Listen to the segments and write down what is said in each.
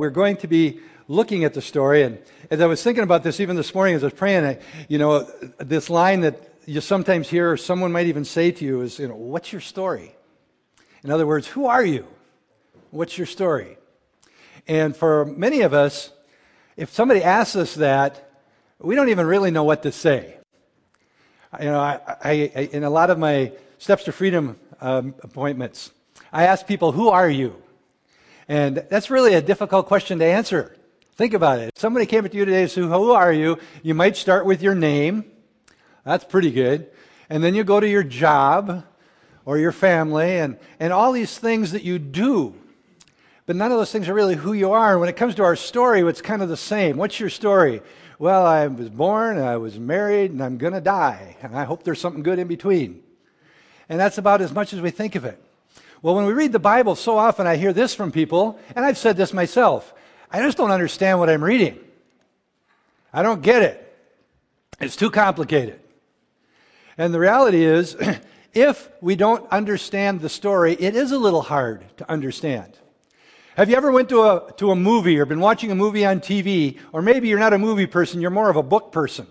We're going to be looking at the story, and as I was thinking about this even this morning as I was praying, I, you know, this line that you sometimes hear, or someone might even say to you, is, you know, what's your story? In other words, who are you? What's your story? And for many of us, if somebody asks us that, we don't even really know what to say. You know, I, I, in a lot of my Steps to Freedom um, appointments, I ask people, who are you? And that's really a difficult question to answer. Think about it. If somebody came up to you today and said, Who are you? You might start with your name. That's pretty good. And then you go to your job or your family and, and all these things that you do. But none of those things are really who you are. And when it comes to our story, it's kind of the same. What's your story? Well, I was born, I was married, and I'm going to die. And I hope there's something good in between. And that's about as much as we think of it. Well, when we read the Bible, so often I hear this from people, and I've said this myself. I just don't understand what I'm reading. I don't get it. It's too complicated. And the reality is, if we don't understand the story, it is a little hard to understand. Have you ever went to a, to a movie or been watching a movie on TV, or maybe you're not a movie person, you're more of a book person,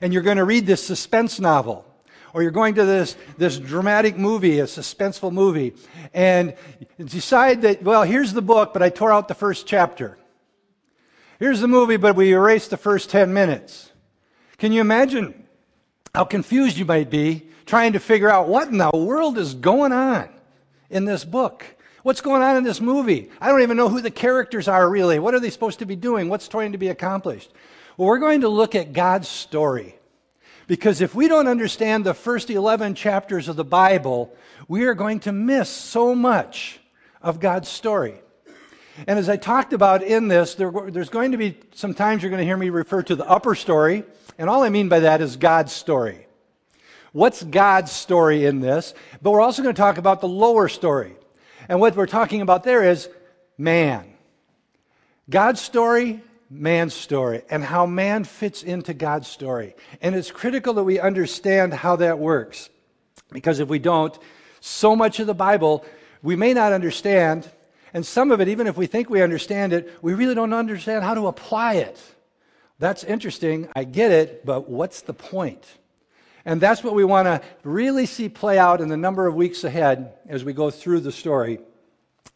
and you're going to read this suspense novel or you're going to this, this dramatic movie, a suspenseful movie, and decide that, well, here's the book, but I tore out the first chapter. Here's the movie, but we erased the first 10 minutes. Can you imagine how confused you might be trying to figure out what in the world is going on in this book? What's going on in this movie? I don't even know who the characters are really. What are they supposed to be doing? What's trying to be accomplished? Well, we're going to look at God's story because if we don't understand the first 11 chapters of the Bible, we are going to miss so much of God's story. And as I talked about in this, there, there's going to be some times you're going to hear me refer to the upper story. And all I mean by that is God's story. What's God's story in this? But we're also going to talk about the lower story. And what we're talking about there is man. God's story man's story and how man fits into God's story. And it's critical that we understand how that works. Because if we don't, so much of the Bible we may not understand, and some of it, even if we think we understand it, we really don't understand how to apply it. That's interesting. I get it, but what's the point? And that's what we want to really see play out in the number of weeks ahead as we go through the story.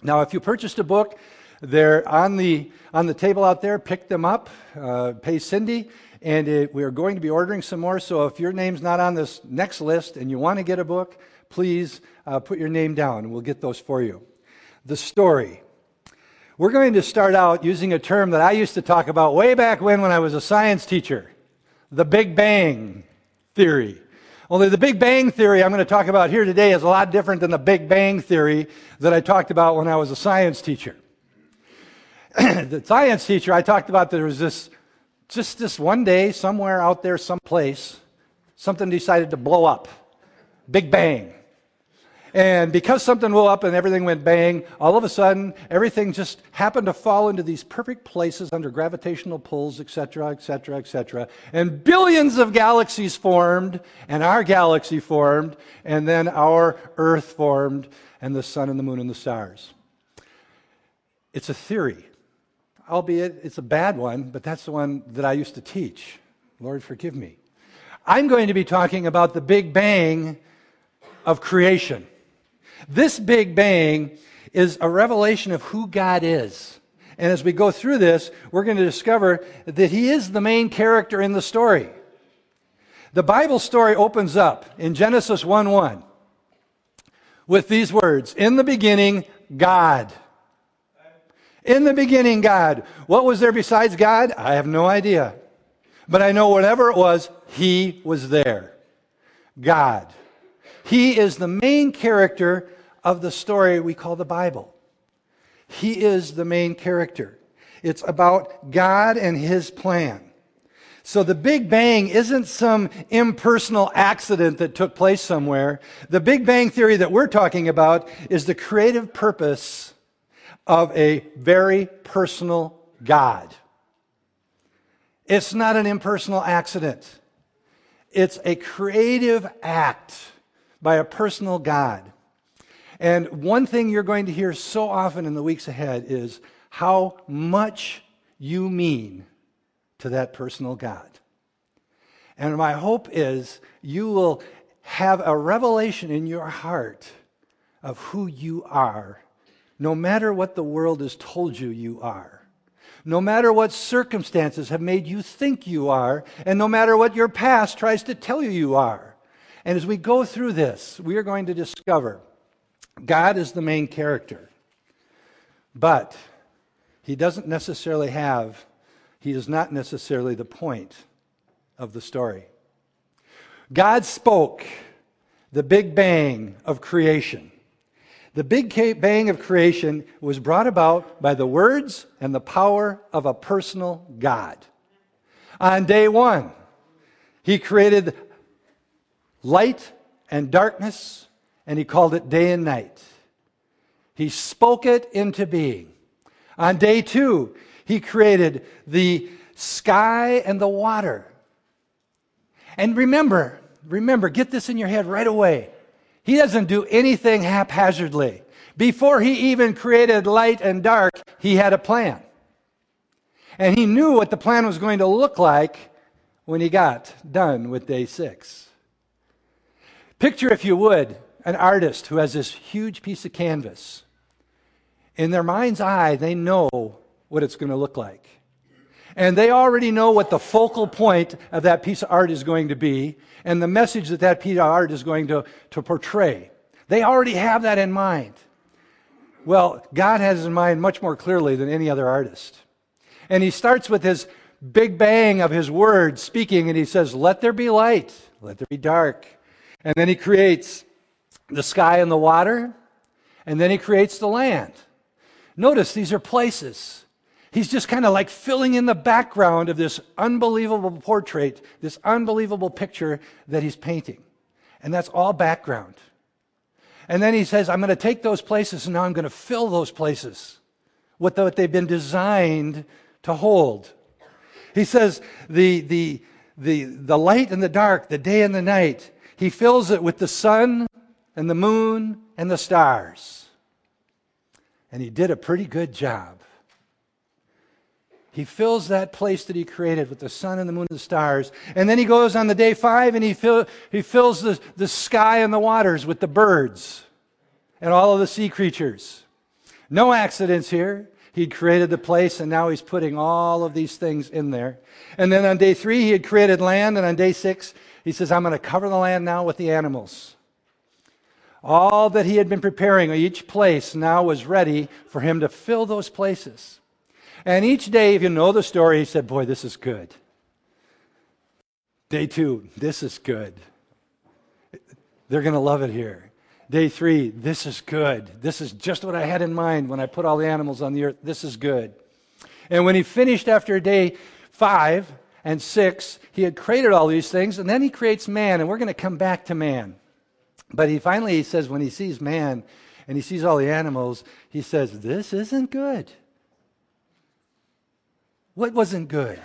Now, if you purchased a book, they're on the, on the table out there. Pick them up. Uh, pay Cindy. And it, we are going to be ordering some more. So if your name's not on this next list and you want to get a book, please uh, put your name down. We'll get those for you. The story. We're going to start out using a term that I used to talk about way back when when I was a science teacher the Big Bang Theory. Only the Big Bang Theory I'm going to talk about here today is a lot different than the Big Bang Theory that I talked about when I was a science teacher. the science teacher, I talked about there was this, just this one day, somewhere out there, someplace, something decided to blow up. Big bang. And because something blew up and everything went bang, all of a sudden, everything just happened to fall into these perfect places under gravitational pulls, etc., etc., etc. And billions of galaxies formed, and our galaxy formed, and then our Earth formed, and the sun and the moon and the stars. It's a theory albeit it's a bad one, but that's the one that I used to teach. Lord, forgive me. I'm going to be talking about the Big Bang of creation. This Big Bang is a revelation of who God is. And as we go through this, we're going to discover that He is the main character in the story. The Bible story opens up in Genesis 1 1 with these words In the beginning, God. In the beginning, God. What was there besides God? I have no idea. But I know whatever it was, He was there. God. He is the main character of the story we call the Bible. He is the main character. It's about God and His plan. So the Big Bang isn't some impersonal accident that took place somewhere. The Big Bang theory that we're talking about is the creative purpose of a very personal God. It's not an impersonal accident. It's a creative act by a personal God. And one thing you're going to hear so often in the weeks ahead is how much you mean to that personal God. And my hope is you will have a revelation in your heart of who you are, no matter what the world has told you you are. No matter what circumstances have made you think you are, and no matter what your past tries to tell you you are. And as we go through this, we are going to discover God is the main character. But he doesn't necessarily have, he is not necessarily the point of the story. God spoke the big bang of creation. The big bang of creation was brought about by the words and the power of a personal God. On day one, he created light and darkness, and he called it day and night. He spoke it into being. On day two, he created the sky and the water. And remember, remember, get this in your head right away. He doesn't do anything haphazardly. Before he even created light and dark, he had a plan. And he knew what the plan was going to look like when he got done with day six. Picture, if you would, an artist who has this huge piece of canvas. In their mind's eye, they know what it's going to look like. And they already know what the focal point of that piece of art is going to be and the message that that piece of art is going to, to portray. They already have that in mind. Well, God has in mind much more clearly than any other artist. And he starts with his big bang of his word speaking, and he says, Let there be light, let there be dark. And then he creates the sky and the water, and then he creates the land. Notice these are places. He's just kind of like filling in the background of this unbelievable portrait, this unbelievable picture that he's painting. And that's all background. And then he says, I'm going to take those places and now I'm going to fill those places with what they've been designed to hold. He says, the, the, the, the light and the dark, the day and the night, he fills it with the sun and the moon and the stars. And he did a pretty good job. He fills that place that he created with the sun and the moon and the stars. And then he goes on the day five and he, fill, he fills the, the sky and the waters with the birds and all of the sea creatures. No accidents here. He'd created the place and now he's putting all of these things in there. And then on day three, he had created land. And on day six, he says, I'm going to cover the land now with the animals. All that he had been preparing, each place now was ready for him to fill those places. And each day, if you know the story, he said, Boy, this is good. Day two, this is good. They're going to love it here. Day three, this is good. This is just what I had in mind when I put all the animals on the earth. This is good. And when he finished after day five and six, he had created all these things, and then he creates man, and we're going to come back to man. But he finally he says, when he sees man and he sees all the animals, he says, This isn't good. What wasn't good?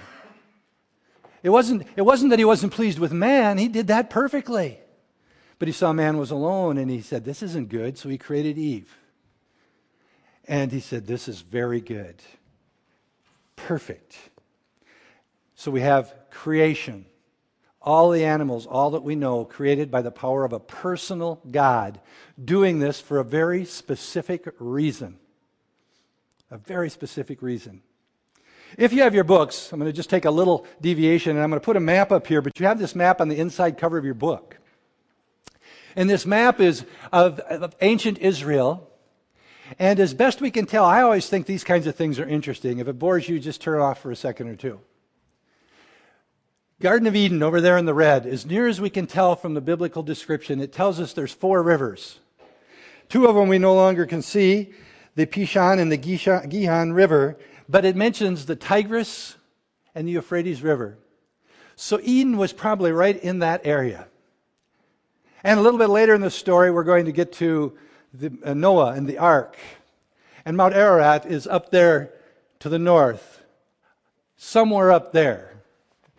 It wasn't, it wasn't that he wasn't pleased with man, he did that perfectly. But he saw man was alone and he said, This isn't good. So he created Eve. And he said, This is very good. Perfect. So we have creation. All the animals, all that we know, created by the power of a personal God, doing this for a very specific reason. A very specific reason. If you have your books, I'm going to just take a little deviation and I'm going to put a map up here, but you have this map on the inside cover of your book. And this map is of, of ancient Israel. And as best we can tell, I always think these kinds of things are interesting. If it bores you, just turn off for a second or two. Garden of Eden over there in the red, as near as we can tell from the biblical description, it tells us there's four rivers. Two of them we no longer can see, the Pishon and the Gihon River, but it mentions the Tigris and the Euphrates River. So Eden was probably right in that area. And a little bit later in the story, we're going to get to the, uh, Noah and the ark. And Mount Ararat is up there to the north. Somewhere up there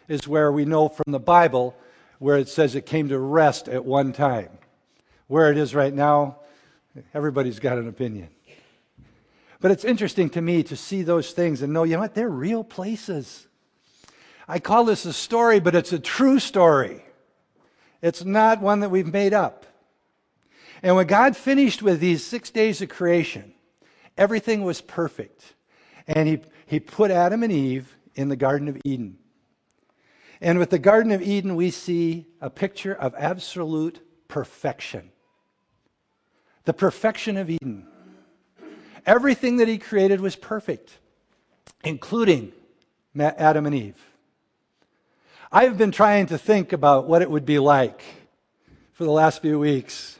is where we know from the Bible where it says it came to rest at one time. Where it is right now, everybody's got an opinion. But it's interesting to me to see those things and know, you know what, they're real places. I call this a story, but it's a true story. It's not one that we've made up. And when God finished with these six days of creation, everything was perfect. And he, he put Adam and Eve in the Garden of Eden. And with the Garden of Eden, we see a picture of absolute perfection. The perfection of Eden. Everything that he created was perfect, including Adam and Eve. I've been trying to think about what it would be like for the last few weeks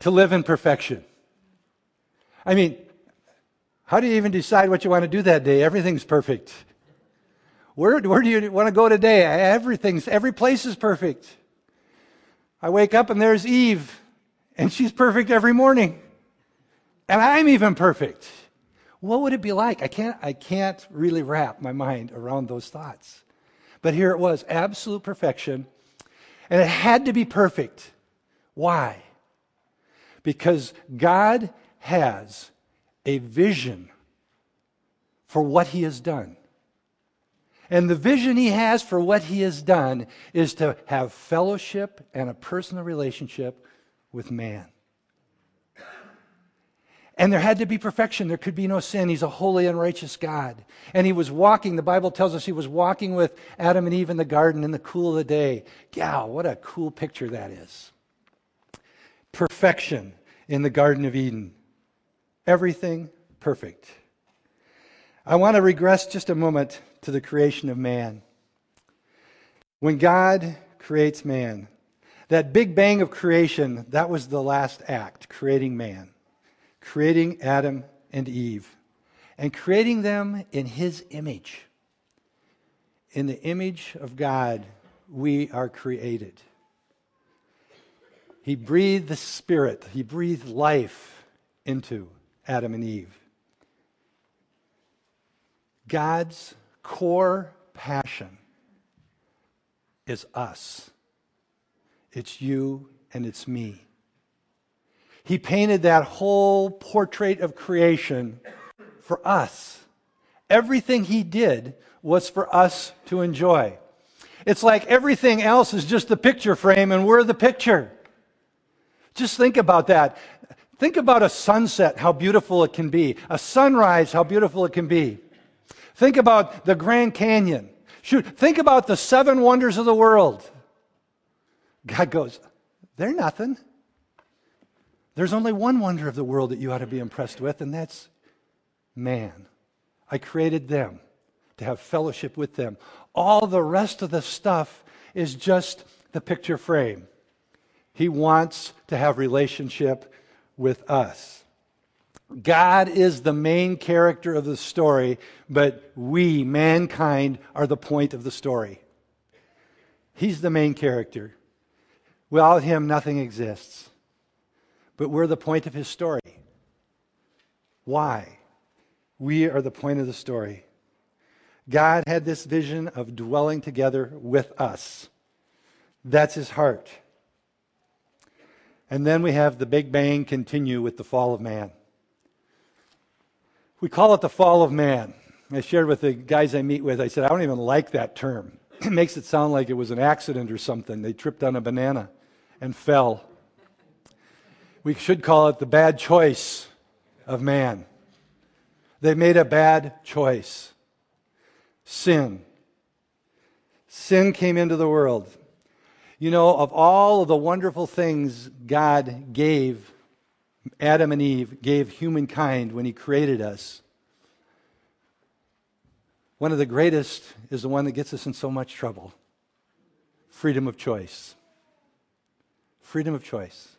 to live in perfection. I mean, how do you even decide what you want to do that day? Everything's perfect. Where, where do you want to go today? Everything's, every place is perfect. I wake up and there's Eve, and she's perfect every morning. And I'm even perfect. What would it be like? I can't, I can't really wrap my mind around those thoughts. But here it was absolute perfection. And it had to be perfect. Why? Because God has a vision for what He has done. And the vision He has for what He has done is to have fellowship and a personal relationship with man. And there had to be perfection. There could be no sin. He's a holy and righteous God. And he was walking, the Bible tells us he was walking with Adam and Eve in the garden in the cool of the day. Gal, what a cool picture that is. Perfection in the Garden of Eden. Everything perfect. I want to regress just a moment to the creation of man. When God creates man, that big bang of creation, that was the last act, creating man creating Adam and Eve and creating them in his image. In the image of God, we are created. He breathed the Spirit, He breathed life into Adam and Eve. God's core passion is us. It's you and it's me. He painted that whole portrait of creation for us. Everything he did was for us to enjoy. It's like everything else is just the picture frame and we're the picture. Just think about that. Think about a sunset, how beautiful it can be. A sunrise, how beautiful it can be. Think about the Grand Canyon. Shoot, think about the seven wonders of the world. God goes, they're nothing. There's only one wonder of the world that you ought to be impressed with, and that's man. I created them to have fellowship with them. All the rest of the stuff is just the picture frame. He wants to have relationship with us. God is the main character of the story, but we, mankind, are the point of the story. He's the main character. Without him, nothing exists but we're the point of his story. Why? We are the point of the story. God had this vision of dwelling together with us. That's his heart. And then we have the Big Bang continue with the fall of man. We call it the fall of man. I shared with the guys I meet with, I said, I don't even like that term. It makes it sound like it was an accident or something. They tripped on a banana and fell we should call it the bad choice of man. They made a bad choice. Sin. Sin came into the world. You know, of all of the wonderful things God gave Adam and Eve, gave humankind when He created us, one of the greatest is the one that gets us in so much trouble freedom of choice. Freedom of choice.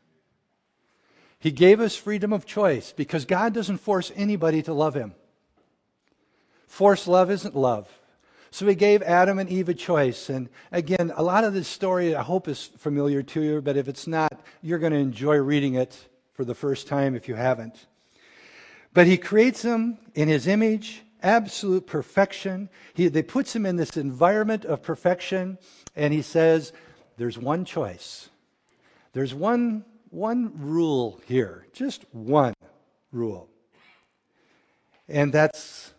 He gave us freedom of choice because God doesn't force anybody to love Him. Forced love isn't love. So He gave Adam and Eve a choice. And again, a lot of this story I hope is familiar to you, but if it's not, you're going to enjoy reading it for the first time if you haven't. But He creates them in His image, absolute perfection. He they puts Him in this environment of perfection, and He says, There's one choice. There's one one rule here, just one rule. And that's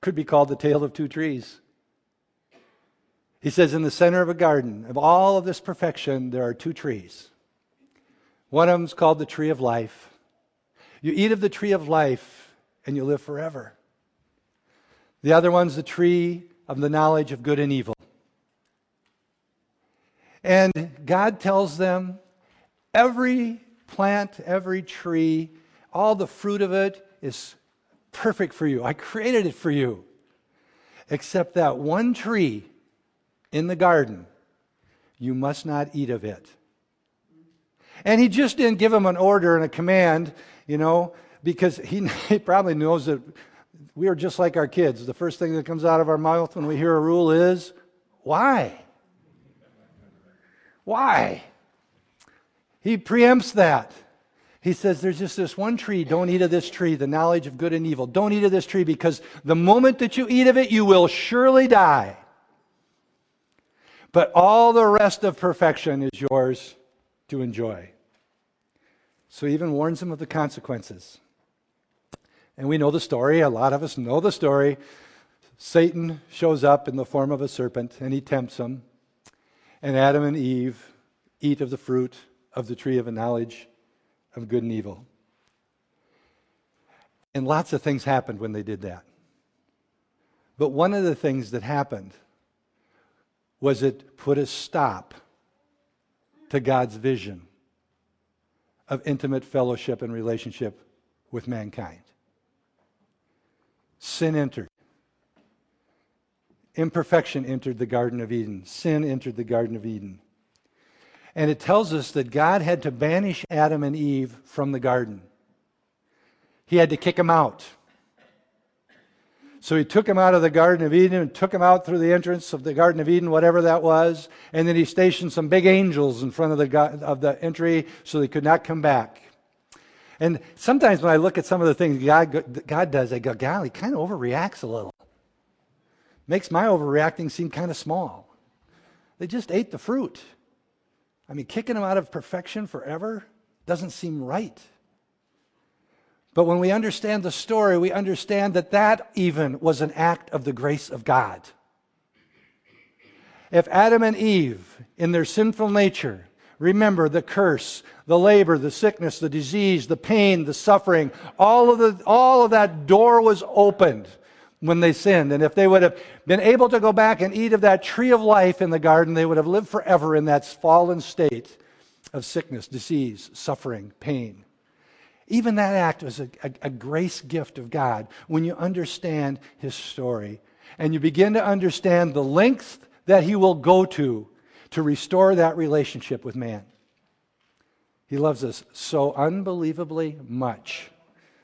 could be called the tale of two trees. He says, in the center of a garden, of all of this perfection, there are two trees. One of them's called the tree of life. You eat of the tree of life and you live forever. The other one's the tree of the knowledge of good and evil. And God tells them every plant, every tree, all the fruit of it is perfect for you. I created it for you. Except that one tree in the garden, you must not eat of it. And he just didn't give him an order and a command, you know, because he, he probably knows that we are just like our kids. The first thing that comes out of our mouth when we hear a rule is, why? Why? He preempts that. He says, There's just this one tree. Don't eat of this tree, the knowledge of good and evil. Don't eat of this tree because the moment that you eat of it, you will surely die. But all the rest of perfection is yours to enjoy. So he even warns them of the consequences. And we know the story. A lot of us know the story. Satan shows up in the form of a serpent and he tempts them. And Adam and Eve eat of the fruit of the tree of knowledge of good and evil. And lots of things happened when they did that. But one of the things that happened was it put a stop to God's vision of intimate fellowship and relationship with mankind. Sin entered. Imperfection entered the Garden of Eden. Sin entered the Garden of Eden. And it tells us that God had to banish Adam and Eve from the garden. He had to kick them out. So he took them out of the Garden of Eden and took them out through the entrance of the Garden of Eden, whatever that was. And then he stationed some big angels in front of the, of the entry so they could not come back. And sometimes when I look at some of the things God, God does, I go, golly, He kind of overreacts a little. Makes my overreacting seem kind of small. They just ate the fruit. I mean, kicking them out of perfection forever doesn't seem right. But when we understand the story, we understand that that even was an act of the grace of God. If Adam and Eve, in their sinful nature, remember the curse, the labor, the sickness, the disease, the pain, the suffering, all of, the, all of that door was opened when they sinned. And if they would have been able to go back and eat of that tree of life in the garden, they would have lived forever in that fallen state of sickness, disease, suffering, pain. Even that act was a, a, a, grace gift of God when you understand his story and you begin to understand the length that he will go to to restore that relationship with man. He loves us so unbelievably much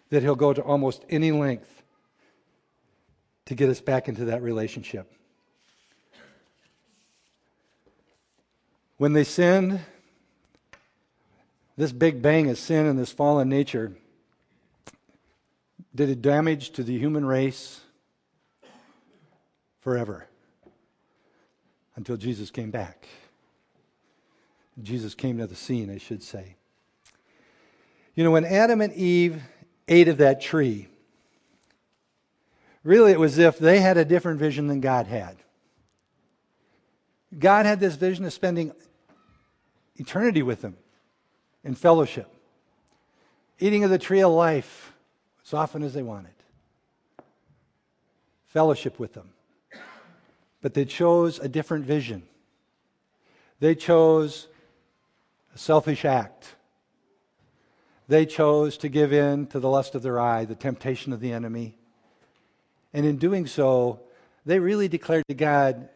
that he'll go to almost any length to get us back into that relationship. When they sinned, this big bang of sin and this fallen nature did a damage to the human race forever until Jesus came back. Jesus came to the scene, I should say. You know, when Adam and Eve ate of that tree, really it was as if they had a different vision than God had. God had this vision of spending eternity with them in fellowship, eating of the tree of life as often as they wanted, fellowship with them. But they chose a different vision. They chose a selfish act. They chose to give in to the lust of their eye, the temptation of the enemy. And in doing so, they really declared to God,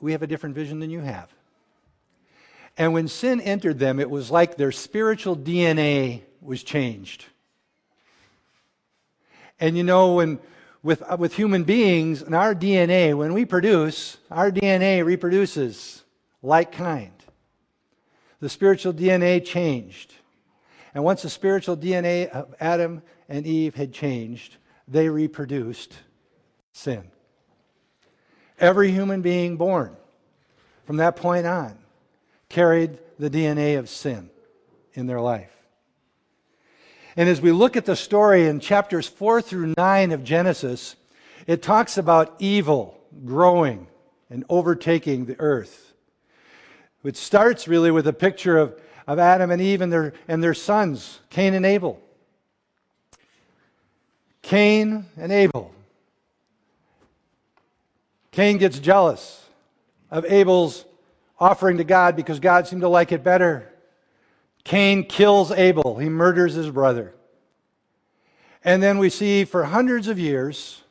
We have a different vision than you have. And when sin entered them, it was like their spiritual DNA was changed. And you know, when with, with human beings and our DNA, when we produce, our DNA reproduces like kind. The spiritual DNA changed. And once the spiritual DNA of Adam and Eve had changed, they reproduced sin. Every human being born from that point on carried the DNA of sin in their life. And as we look at the story in chapters 4 through 9 of Genesis, it talks about evil growing and overtaking the earth. It starts really with a picture of, of Adam and Eve and their, and their sons, Cain and Abel. Cain and Abel. Cain gets jealous of Abel's offering to God because God seemed to like it better. Cain kills Abel, he murders his brother. And then we see for hundreds of years,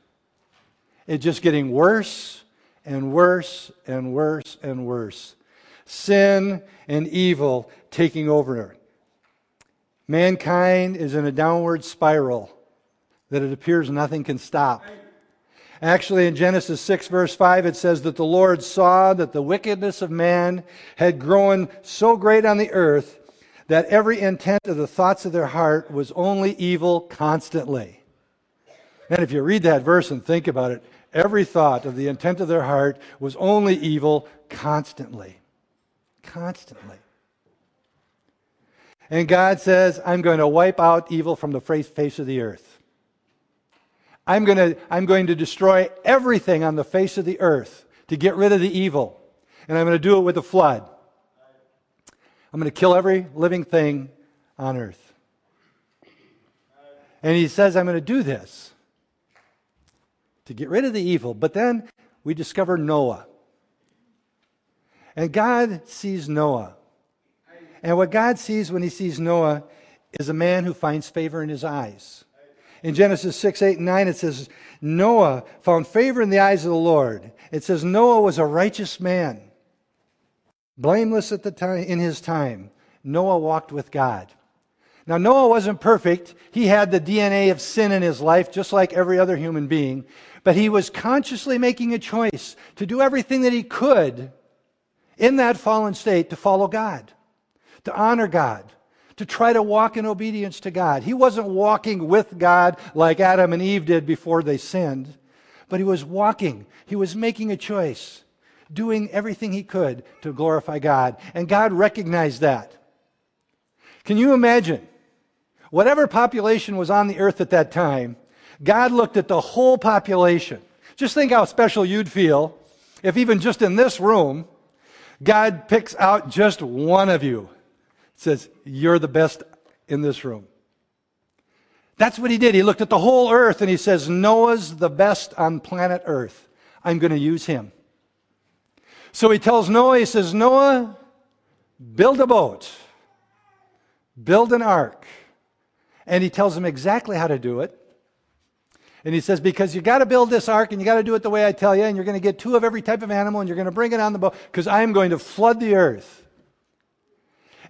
it just getting worse and worse and worse and worse. Sin and evil taking over. Mankind is in a downward spiral that it appears nothing can stop. Actually, in Genesis 6, verse 5, it says that the Lord saw that the wickedness of man had grown so great on the earth that every intent of the thoughts of their heart was only evil constantly. And if you read that verse and think about it, every thought of the intent of their heart was only evil constantly. Constantly. And God says, I'm going to wipe out evil from the face of the earth. I'm going, to, I'm going to destroy everything on the face of the earth to get rid of the evil. And I'm going to do it with a flood. I'm going to kill every living thing on earth. And he says, I'm going to do this to get rid of the evil. But then we discover Noah. And God sees Noah. And what God sees when he sees Noah is a man who finds favor in his eyes. In Genesis 6, 8, and 9, it says, Noah found favor in the eyes of the Lord. It says, Noah was a righteous man, blameless at the time, in his time. Noah walked with God. Now, Noah wasn't perfect. He had the DNA of sin in his life, just like every other human being. But he was consciously making a choice to do everything that he could in that fallen state to follow God, to honor God, to try to walk in obedience to God. He wasn't walking with God like Adam and Eve did before they sinned, but he was walking. He was making a choice, doing everything he could to glorify God. And God recognized that. Can you imagine? Whatever population was on the earth at that time, God looked at the whole population. Just think how special you'd feel if, even just in this room, God picks out just one of you says, You're the best in this room. That's what he did. He looked at the whole earth and he says, Noah's the best on planet earth. I'm going to use him. So he tells Noah, he says, Noah, build a boat, build an ark. And he tells him exactly how to do it. And he says, because you got to build this ark and you got to do it the way I tell you, and you're going to get two of every type of animal and you're going to bring it on the boat because I am going to flood the earth.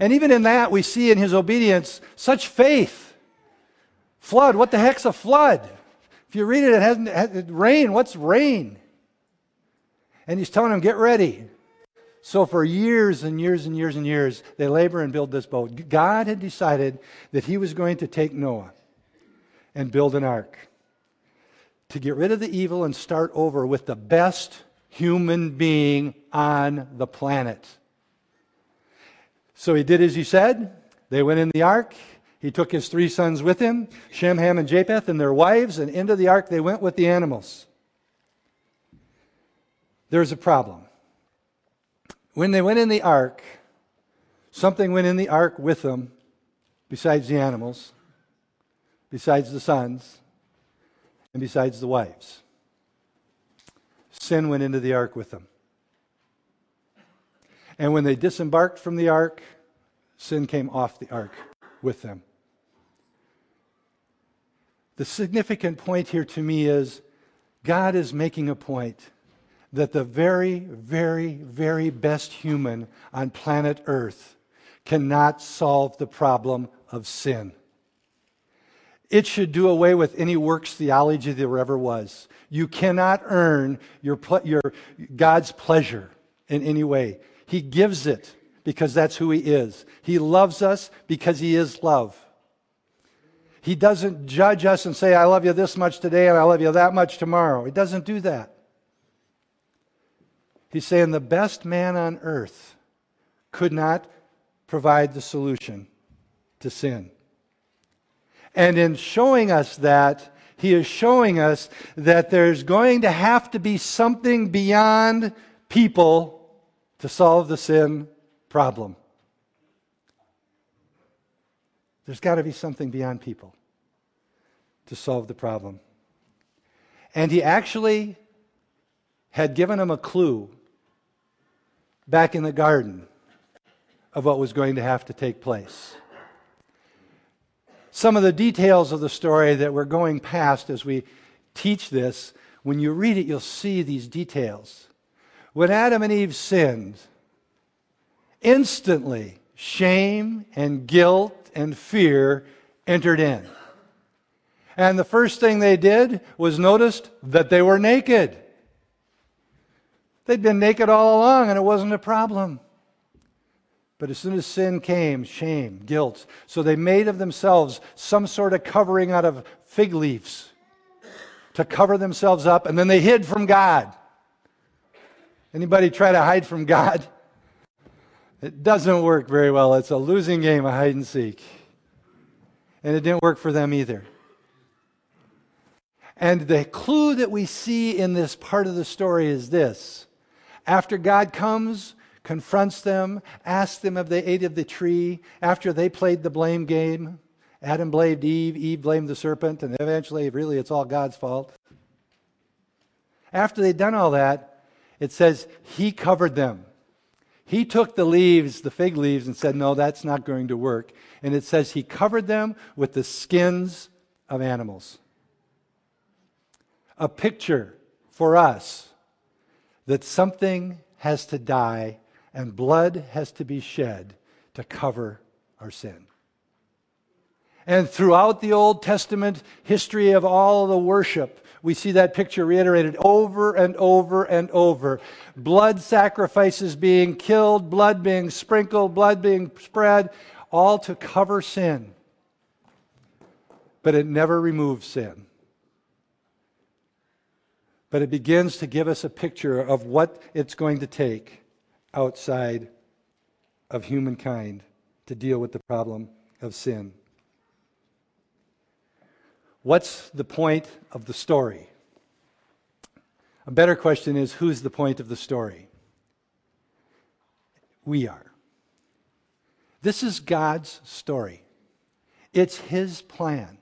And even in that, we see in his obedience such faith. Flood, what the heck's a flood? If you read it, it hasn't it, rain. What's rain? And he's telling them, get ready. So for years and years and years and years, they labor and build this boat. God had decided that he was going to take Noah and build an ark to get rid of the evil and start over with the best human being on the planet. So he did as he said. They went in the ark. He took his three sons with him, Shem, Ham, and Japheth, and their wives, and into the ark they went with the animals. There's a problem. When they went in the ark, something went in the ark with them, besides the animals, besides the sons, and besides the wives. Sin went into the ark with them. And when they disembarked from the ark, sin came off the ark with them. The significant point here to me is God is making a point that the very, very, very best human on planet Earth cannot solve the problem of sin. It should do away with any works theology there ever was. You cannot earn your, your God's pleasure in any way. He gives it because that's who He is. He loves us because He is love. He doesn't judge us and say, I love you this much today and I love you that much tomorrow. He doesn't do that. He's saying the best man on earth could not provide the solution to sin. And in showing us that, he is showing us that there's going to have to be something beyond people to solve the sin problem. There's got to be something beyond people to solve the problem. And he actually had given him a clue back in the garden of what was going to have to take place. Some of the details of the story that we're going past as we teach this, when you read it, you'll see these details. When Adam and Eve sinned, instantly shame and guilt and fear entered in. And the first thing they did was noticed that they were naked. They'd been naked all along and it wasn't a problem. But as soon as sin came, shame, guilt. So they made of themselves some sort of covering out of fig leaves to cover themselves up, and then they hid from God. Anybody try to hide from God? It doesn't work very well. It's a losing game of hide and seek. And it didn't work for them either. And the clue that we see in this part of the story is this after God comes, confronts them, asks them if they ate of the tree, after they played the blame game, Adam blamed Eve, Eve blamed the serpent, and eventually, really, it's all God's fault. After they'd done all that, it says he covered them. He took the leaves, the fig leaves, and said, No, that's not going to work. And it says he covered them with the skins of animals. A picture for us that something has to die and blood has to be shed to cover our sin. And throughout the Old Testament history of all the worship, we see that picture reiterated over and over and over. Blood sacrifices being killed, blood being sprinkled, blood being spread, all to cover sin. But it never removes sin. But it begins to give us a picture of what it's going to take outside of humankind to deal with the problem of sin. What's the point of the story? A better question is who's the point of the story? We are. This is God's story. It's His plan.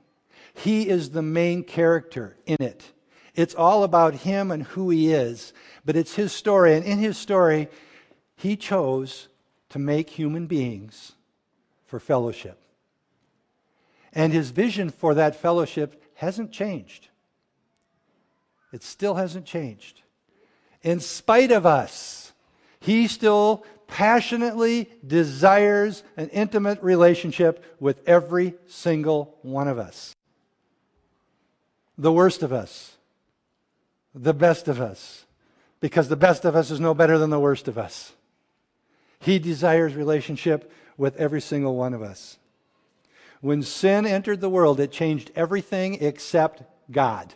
He is the main character in it. It's all about Him and who He is, but it's His story. And in His story, He chose to make human beings for fellowship. And his vision for that fellowship hasn't changed. It still hasn't changed. In spite of us, he still passionately desires an intimate relationship with every single one of us. The worst of us, the best of us, because the best of us is no better than the worst of us. He desires relationship with every single one of us. When sin entered the world, it changed everything except God.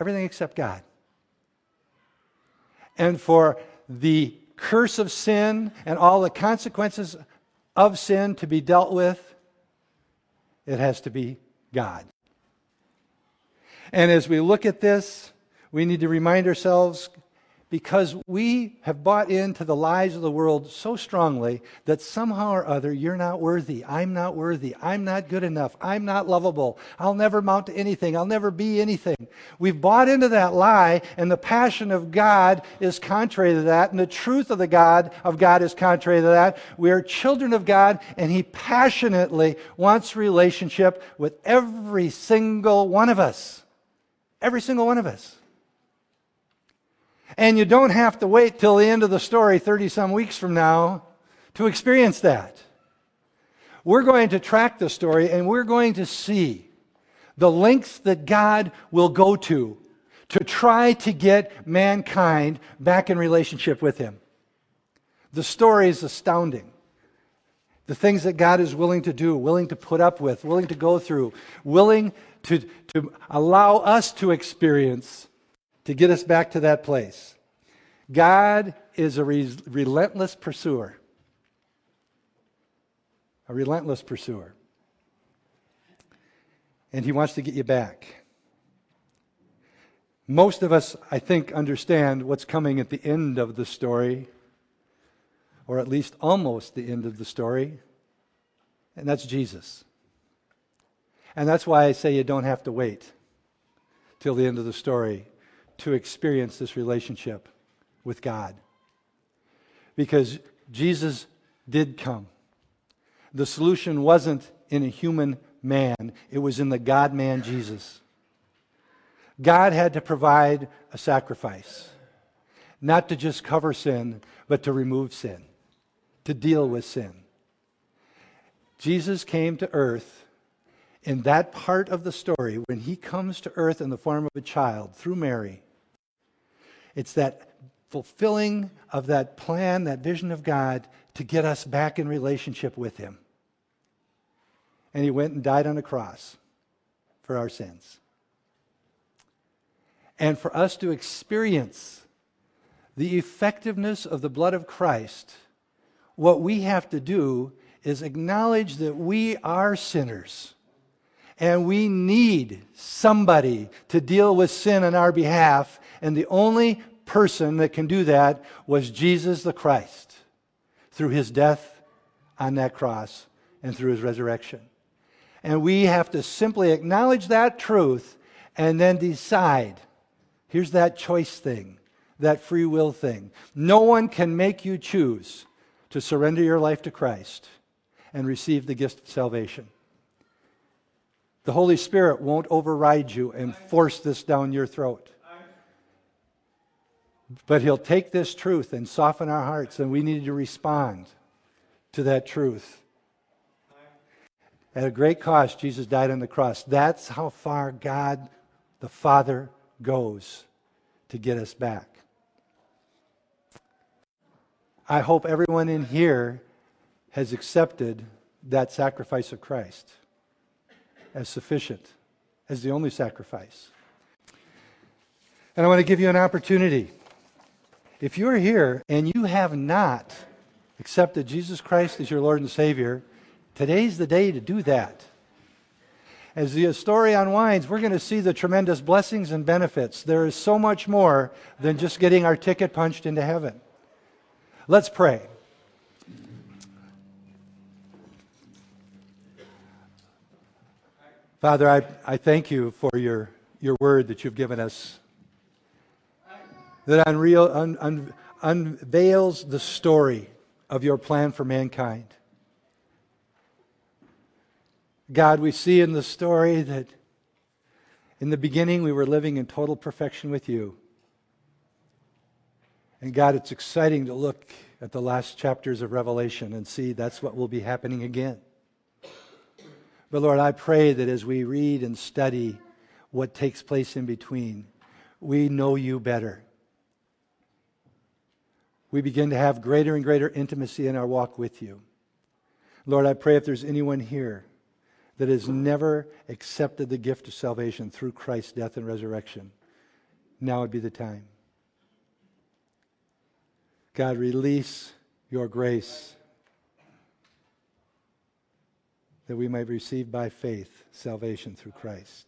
Everything except God. And for the curse of sin and all the consequences of sin to be dealt with, it has to be God. And as we look at this, we need to remind ourselves because we have bought into the lies of the world so strongly that somehow or other you're not worthy. I'm not worthy. I'm not good enough. I'm not lovable. I'll never amount to anything. I'll never be anything. We've bought into that lie, and the passion of God is contrary to that, and the truth of the God of God is contrary to that. We are children of God, and He passionately wants relationship with every single one of us. Every single one of us. And you don't have to wait till the end of the story 30 some weeks from now to experience that. We're going to track the story and we're going to see the lengths that God will go to to try to get mankind back in relationship with Him. The story is astounding. The things that God is willing to do, willing to put up with, willing to go through, willing to, to allow us to experience to get us back to that place. God is a re- relentless pursuer. A relentless pursuer. and He wants to get you back. Most of us, I think, understand what's coming at the end of the story, or at least almost the end of the story, and that's Jesus. And that's why I say you don't have to wait till the end of the story to experience this relationship with God. Because Jesus did come. The solution wasn't in a human man, it was in the God man Jesus. God had to provide a sacrifice, not to just cover sin, but to remove sin, to deal with sin. Jesus came to earth in that part of the story when he comes to earth in the form of a child through Mary. It's that fulfilling of that plan, that vision of God to get us back in relationship with him. And he went and died on a cross for our sins and for us to experience the effectiveness of the blood of Christ, what we have to do is acknowledge that we are sinners and we need somebody to deal with sin on our behalf. And the only person that can do that was Jesus the Christ through his death on that cross and through his resurrection. And we have to simply acknowledge that truth and then decide Here's that choice thing, that free will thing. No one can make you choose to surrender your life to Christ and receive the gift of salvation. The Holy Spirit won't override you and force this down your throat. But He'll take this truth and soften our hearts, and we need to respond to that truth. At a great cost, Jesus died on the cross. That's how far God the Father goes to get us back. I hope everyone in here has accepted that sacrifice of Christ as sufficient, as the only sacrifice. And I want to give you an opportunity. If you're here and you have not accepted Jesus Christ as your Lord and Savior, today's the day to do that. As the story unwinds, we're going to see the tremendous blessings and benefits. There is so much more than just getting our ticket punched into heaven. Let's pray. Father, I, I thank you for your, your word that you've given us that unreal, un, un, unveils the story of your plan for mankind. God, we see in the story that in the beginning we were living in total perfection with you. And God, it's exciting to look at the last chapters of Revelation and see that's what will be happening again. But Lord, I pray that as we read and study what takes place in between, we know you better. We begin to have greater and greater intimacy in our walk with you. Lord, I pray if there's anyone here that has never accepted the gift of salvation through Christ's death and resurrection, now would be the time. God, release your grace that we might receive by faith salvation through Christ.